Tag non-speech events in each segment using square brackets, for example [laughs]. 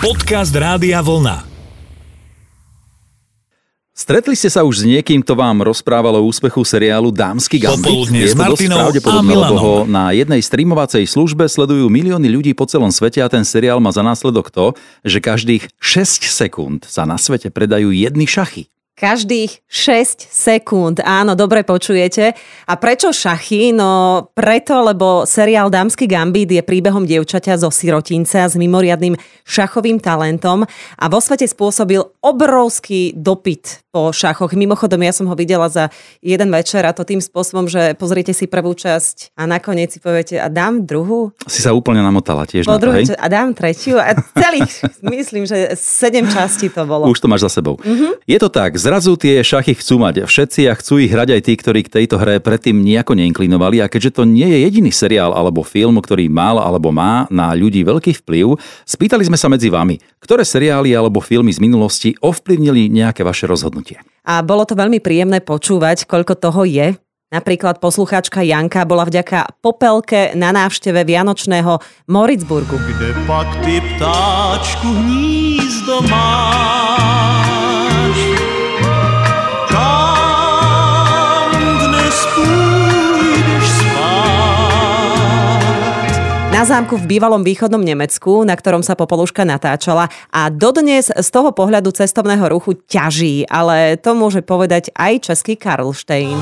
Podcast Rádia Vlna. Stretli ste sa už s niekým, kto vám rozprával o úspechu seriálu Dámsky gambit? Popoludne Je to dosť pravdepodobné, lebo ho na jednej streamovacej službe sledujú milióny ľudí po celom svete a ten seriál má za následok to, že každých 6 sekúnd sa na svete predajú jedny šachy. Každých 6 sekúnd, áno, dobre počujete. A prečo šachy? No preto, lebo seriál Dámsky gambit je príbehom dievčaťa zo sirotinca s mimoriadným šachovým talentom a vo svete spôsobil obrovský dopyt po šachoch. Mimochodom, ja som ho videla za jeden večer a to tým spôsobom, že pozrite si prvú časť a nakoniec si poviete a dám druhú, Si sa úplne namotala tiež po na to, hej? a dám tretiu a celých, [laughs] myslím, že 7 častí to bolo. Už to máš za sebou. Mhm. Je to tak, zrazu tie šachy chcú mať všetci a chcú ich hrať aj tí, ktorí k tejto hre predtým nejako neinklinovali a keďže to nie je jediný seriál alebo film, ktorý mal alebo má na ľudí veľký vplyv, spýtali sme sa medzi vami, ktoré seriály alebo filmy z minulosti ovplyvnili nejaké vaše rozhodnutie. A bolo to veľmi príjemné počúvať, koľko toho je. Napríklad poslucháčka Janka bola vďaka Popelke na návšteve Vianočného Moritzburgu. Kde pak ty ptáčku hnízdo máš? Na zámku v bývalom východnom Nemecku, na ktorom sa Popoluška natáčala a dodnes z toho pohľadu cestovného ruchu ťaží, ale to môže povedať aj český Karlštejn.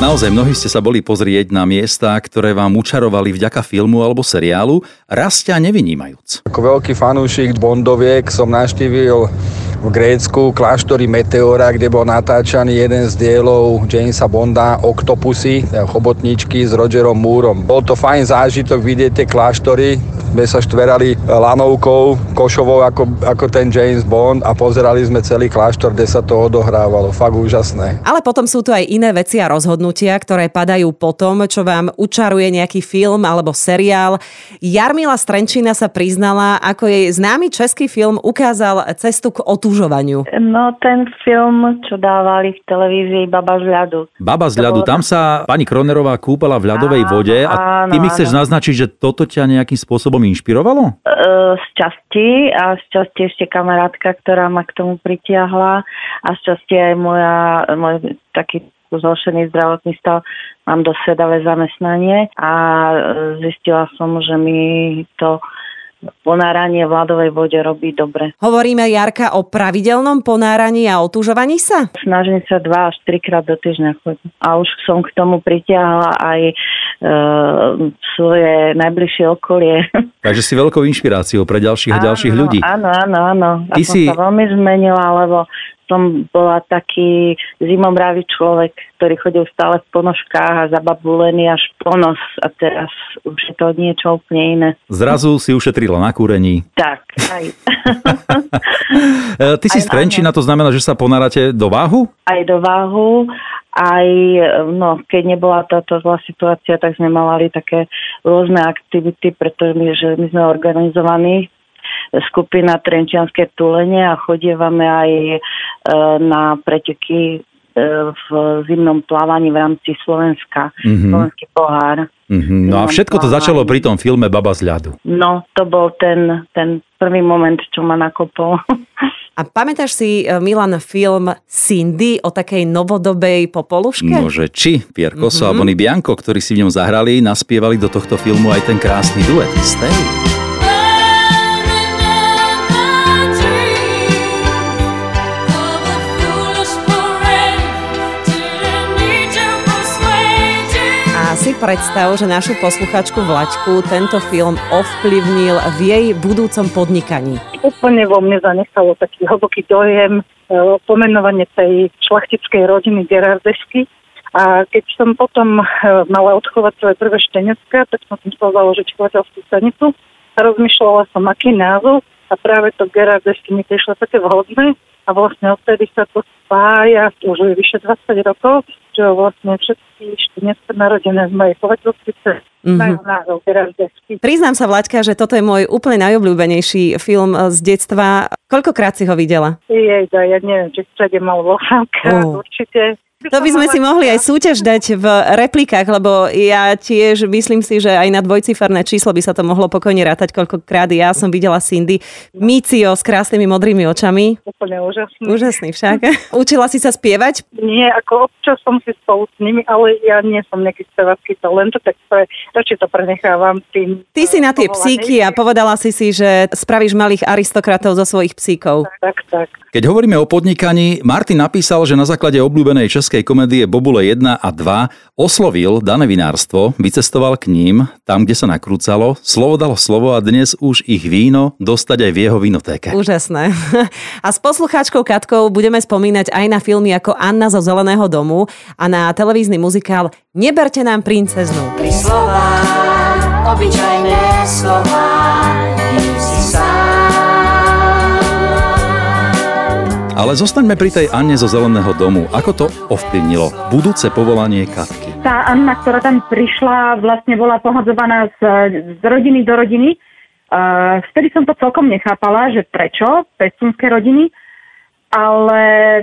Naozaj mnohí ste sa boli pozrieť na miesta, ktoré vám učarovali vďaka filmu alebo seriálu, rastia nevynímajúc. Ako veľký fanúšik Bondoviek som navštívil v Grécku kláštory Meteora, kde bol natáčaný jeden z dielov Jamesa Bonda Octopusy, teda chobotničky s Rogerom Moorom. Bol to fajn zážitok vidieť tie kláštory, sme sa štverali lanovkou, košovou ako, ako ten James Bond a pozerali sme celý kláštor, kde sa to odohrávalo. Fakt úžasné. Ale potom sú tu aj iné veci a rozhodnutia, ktoré padajú po tom, čo vám učaruje nejaký film alebo seriál. Jarmila Strenčina sa priznala, ako jej známy český film ukázal cestu k otúžovaniu. No ten film, čo dávali v televízii Baba z ľadu. Baba z ľadu, tam sa pani Kronerová kúpala v ľadovej Áno, vode a ty áno, mi chceš áno. naznačiť, že toto ťa nejakým spôsobom inšpirovalo? E, z časti a z časti ešte kamarátka, ktorá ma k tomu pritiahla a z časti aj moja, môj taký zhoršený zdravotný stav, mám dosť sedavé zamestnanie a e, zistila som, že mi to ponáranie v ľadovej vode robí dobre. Hovoríme, Jarka, o pravidelnom ponáraní a otúžovaní sa? Snažím sa dva až trikrát do týždňa chodiť. A už som k tomu pritiahla aj e, svoje najbližšie okolie. [laughs] Takže si veľkou inšpiráciou pre ďalších a ďalších áno, ľudí. Áno, áno, áno. A Ty som si- sa veľmi zmenila, lebo som bola taký zimomravý človek, ktorý chodil stále v ponožkách a zababulený až po nos a teraz už je to niečo úplne iné. Zrazu si ušetrila na kúrení. Tak, aj, [laughs] E, Ty si Aj- strenčina, to znamená, že sa ponárate do váhu? aj do váhu, aj no, keď nebola táto zlá situácia, tak sme mali také rôzne aktivity, pretože my, že my sme organizovaní skupina Trenčianske tulenie a chodievame aj e, na preteky e, v zimnom plávaní v rámci Slovenska. Mhm. Slovenský pohár. Mhm. No a všetko to plávaní. začalo pri tom filme Baba z ľadu. No, to bol ten, ten prvý moment, čo ma nakopol. A pamätáš si, e, Milan, film Cindy o takej novodobej popoluške? Nože či Pier Koso a Bonnie Bianco, ktorí si v ňom zahrali, naspievali do tohto filmu aj ten krásny duet. Stay. Predstav, že našu posluchačku Vlaďku tento film ovplyvnil v jej budúcom podnikaní. úplne vo mne zanechalo taký hlboký dojem e, pomenovanie tej šlachtickej rodiny Gerardesky. A keď som potom e, mala odchovať svoje prvé šteniacka, tak som si chcela založiť chovateľskú stanicu rozmýšľala som, aký názov a práve to Gerardesky mi prišlo také vhodné a vlastne odtedy sa to spája už je vyše 20 rokov, že vlastne všetky šteniacka narodené z mojej chovateľskej cesty Mhm. majú názov. Priznám sa, Vlaďka, že toto je môj úplne najobľúbenejší film z detstva. Koľkokrát si ho videla? Jej, ja neviem, či všade mal Volánka, Ó. určite. To by sme si mohli aj súťaž dať v replikách, lebo ja tiež myslím si, že aj na dvojciferné číslo by sa to mohlo pokojne rátať, koľkokrát ja som videla Cindy Micio s krásnymi modrými očami. Úplne úžasný. Úžasný však. [laughs] Učila si sa spievať? Nie, ako občas som si spolu s nimi, ale ja nie som nejaký spevacký talent, tak pre, radšej to prenechávam tým. Ty si na tie psíky a povedala si si, že spravíš malých aristokratov zo svojich psíkov. Tak, tak. Keď hovoríme o podnikaní, Martin napísal, že na základe obľúbenej českej komédie Bobule 1 a 2 oslovil dané vinárstvo, vycestoval k ním, tam, kde sa nakrúcalo, slovo dalo slovo a dnes už ich víno dostať aj v jeho vinotéke. Úžasné. [laughs] A s poslucháčkou Katkou budeme spomínať aj na filmy ako Anna zo Zeleného domu a na televízny muzikál Neberte nám princeznu. Tri slova, obyčajné slova, Ale zostaňme pri tej Anne zo Zeleného domu. Ako to ovplyvnilo budúce povolanie Katky? Tá Anna, ktorá tam prišla, vlastne bola pohadzovaná z, z rodiny do rodiny. Uh, vtedy som to celkom nechápala, že prečo, pestúnske rodiny, ale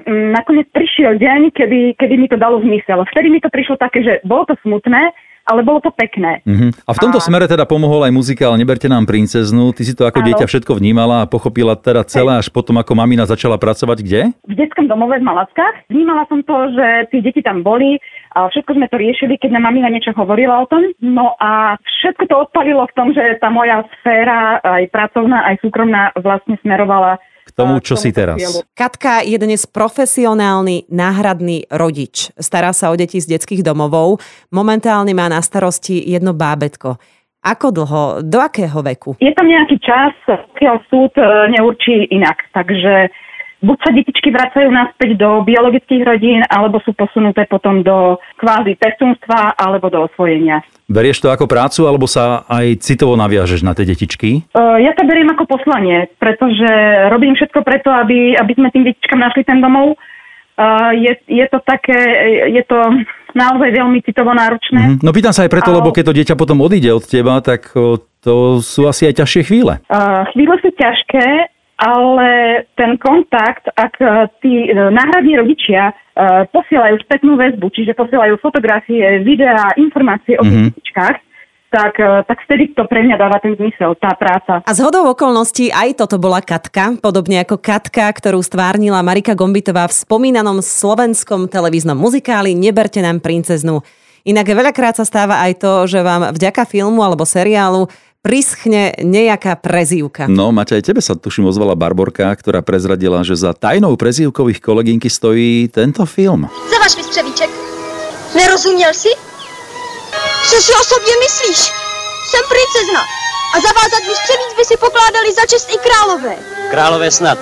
mm, nakoniec prišiel deň, kedy, kedy mi to dalo zmysel. Vtedy mi to prišlo také, že bolo to smutné, ale bolo to pekné. Mhm. A v tomto A- smere teda pomohol aj muzikál Neberte nám princeznu. Ty si to ako Áno. dieťa všetko vnímala a pochopila teda celé až potom, ako mamina začala pracovať kde? v detskom domove v Malackách. Vnímala som to, že tí deti tam boli a všetko sme to riešili, keď nám mamina niečo hovorila o tom. No a všetko to odpalilo v tom, že tá moja sféra, aj pracovná, aj súkromná, vlastne smerovala tomu, čo si teraz. Katka je dnes profesionálny náhradný rodič. Stará sa o deti z detských domovov. Momentálne má na starosti jedno bábetko. Ako dlho? Do akého veku? Je tam nejaký čas, pokiaľ súd e, neurčí inak. Takže buď sa detičky vracajú naspäť do biologických rodín, alebo sú posunuté potom do kvázi pestúnstva alebo do osvojenia. Berieš to ako prácu, alebo sa aj citovo naviažeš na tie detičky? Uh, Ja to beriem ako poslanie, pretože robím všetko preto, aby, aby sme tým detičkám našli ten domov. Uh, je, je to také, je to naozaj veľmi citovo náročné. Mhm. No pýtam sa aj preto, Ale- lebo keď to dieťa potom odíde od teba, tak to sú asi aj ťažšie chvíle. Uh, chvíle sú ťažké, ale ten kontakt, ak uh, tí uh, náhradní rodičia uh, posielajú spätnú väzbu, čiže posielajú fotografie, videá, informácie o Mhm. detičkách, tak, tak vtedy to pre mňa dáva ten zmysel, tá práca. A z hodou okolností aj toto bola Katka, podobne ako Katka, ktorú stvárnila Marika Gombitová v spomínanom slovenskom televíznom muzikáli Neberte nám princeznu. Inak veľakrát sa stáva aj to, že vám vďaka filmu alebo seriálu prischne nejaká prezývka. No, Maťa, aj tebe sa tuším ozvala Barborka, ktorá prezradila, že za tajnou prezývkou ich kolegynky stojí tento film. Za váš vystřevíček. Nerozuměl jsi? Co si o sobě myslíš? Jsem princezna. A zavázat vystřevíc by si pokládali za čest i králové. Králové snad.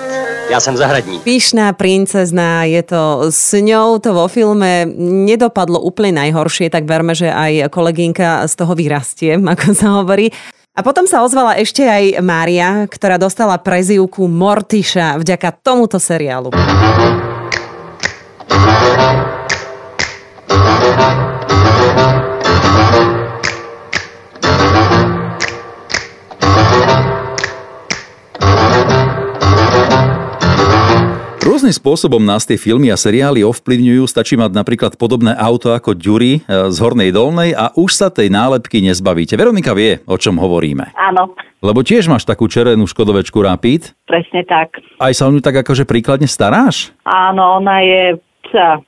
Já jsem zahradník. Pyšná princezná, je to s ňou, to vo filme nedopadlo úplne najhoršie, tak verme, že aj kolegynka z toho vyrastie, [laughs] ako sa hovorí. A potom sa ozvala ešte aj Mária, ktorá dostala prezývku Mortiša vďaka tomuto seriálu. Spôsobom nás tie filmy a seriály ovplyvňujú. Stačí mať napríklad podobné auto ako Ďuri e, z Hornej Dolnej a už sa tej nálepky nezbavíte. Veronika vie, o čom hovoríme. Áno, Lebo tiež máš takú červenú škodovečku Rapid. presne tak. Aj sa o ňu tak akože príkladne staráš? Áno, ona je... Psa.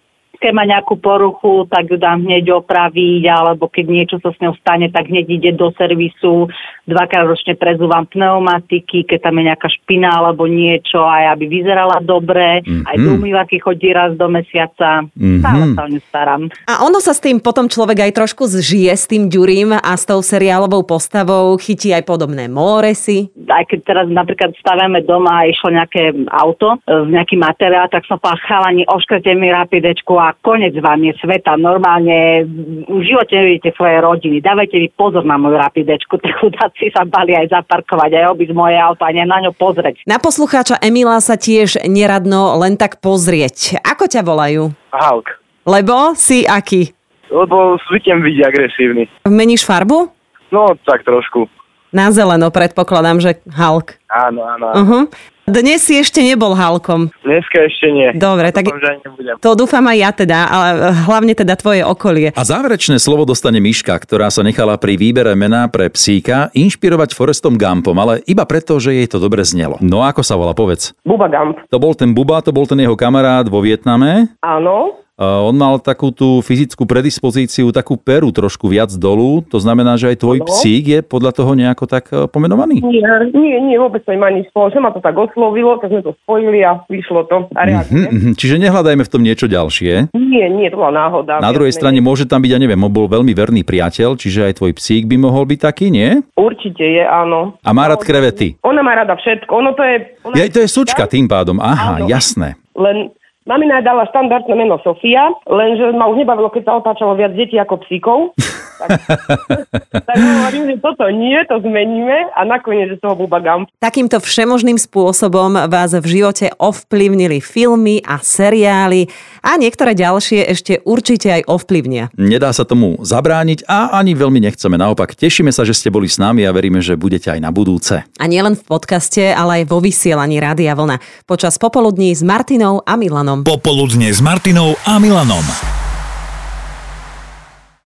Keď má nejakú poruchu, tak ju dám hneď opraviť, alebo keď niečo sa s ňou stane, tak hneď ide do servisu. Dvakrát ročne prezúvam pneumatiky, keď tam je nejaká špina alebo niečo, aj aby vyzerala dobre. Mhm. Aj do umývaky chodí raz do mesiaca. Mhm. Stále sa o ňu starám. A ono sa s tým potom človek aj trošku zžije s tým Ďurím a s tou seriálovou postavou, chytí aj podobné móresy. aj keď teraz napríklad stavíme doma a išlo nejaké auto, e, nejaký materiál, tak som povedala, chalani, oškrte mi rapidečku a konec vám je sveta. Normálne v živote nevidíte svoje rodiny. Dávajte mi pozor na moju rapidečku. [laughs] Tak chudáci sa bali aj zaparkovať, aj obísť moje auto a nie na ňo pozrieť. Na poslucháča Emila sa tiež neradno len tak pozrieť. Ako ťa volajú? Hulk. Lebo si aký? Lebo zvyknem byť agresívny. Meníš farbu? No, tak trošku. Na zeleno predpokladám, že Hulk. Áno, áno. áno. Uh-huh. Dnes si ešte nebol Halkom. Dneska ešte nie. Dobre, tak Dúfam, že ani nebudem. to dúfam aj ja teda, ale hlavne teda tvoje okolie. A záverečné slovo dostane Miška, ktorá sa nechala pri výbere mená pre psíka inšpirovať Forestom Gumpom, ale iba preto, že jej to dobre znelo. No ako sa volá, povedz. Buba Gump. To bol ten Buba, to bol ten jeho kamarát vo Vietname. Áno. Uh, On mal takú tú fyzickú predispozíciu, takú peru trošku viac dolu. To znamená, že aj tvoj psík je podľa toho nejako tak eh, pomenovaný? Nie, nie, nie, vôbec to nemá nič spoločné. Ma to tak oslovilo, tak sme to spojili a vyšlo to. A reálne. Mhm. Čiže nehľadajme v tom niečo ďalšie. Nie, nie, to bola náhoda. Na druhej strane môže tam byť, ja neviem, on bol veľmi verný priateľ, čiže aj tvoj psík by mohol byť taký, nie? Určite je, áno. A má rád krevety. Ona má rada všetko. Ono to je... Ona Ja, to je sučka tým pádom. Aha, Áno. jasné. Len mamina dala štandardné meno Sofia, lenže ma už nebavilo, keď sa otáčalo viac detí ako psíkov. [laughs] [laughs] tak hovorím, že toto nie, to zmeníme a nakoniec je z toho Buba Gump. Takýmto všemožným spôsobom vás v živote ovplyvnili filmy a seriály a niektoré ďalšie ešte určite aj ovplyvnia. Nedá sa tomu zabrániť a ani veľmi nechceme. Naopak, tešíme sa, že ste boli s nami a veríme, že budete aj na budúce. A nielen v podcaste, ale aj vo vysielaní Rádia Vlna. Počas popoludní s Martinou a Milanom. Popoludne s Martinou a Milanom.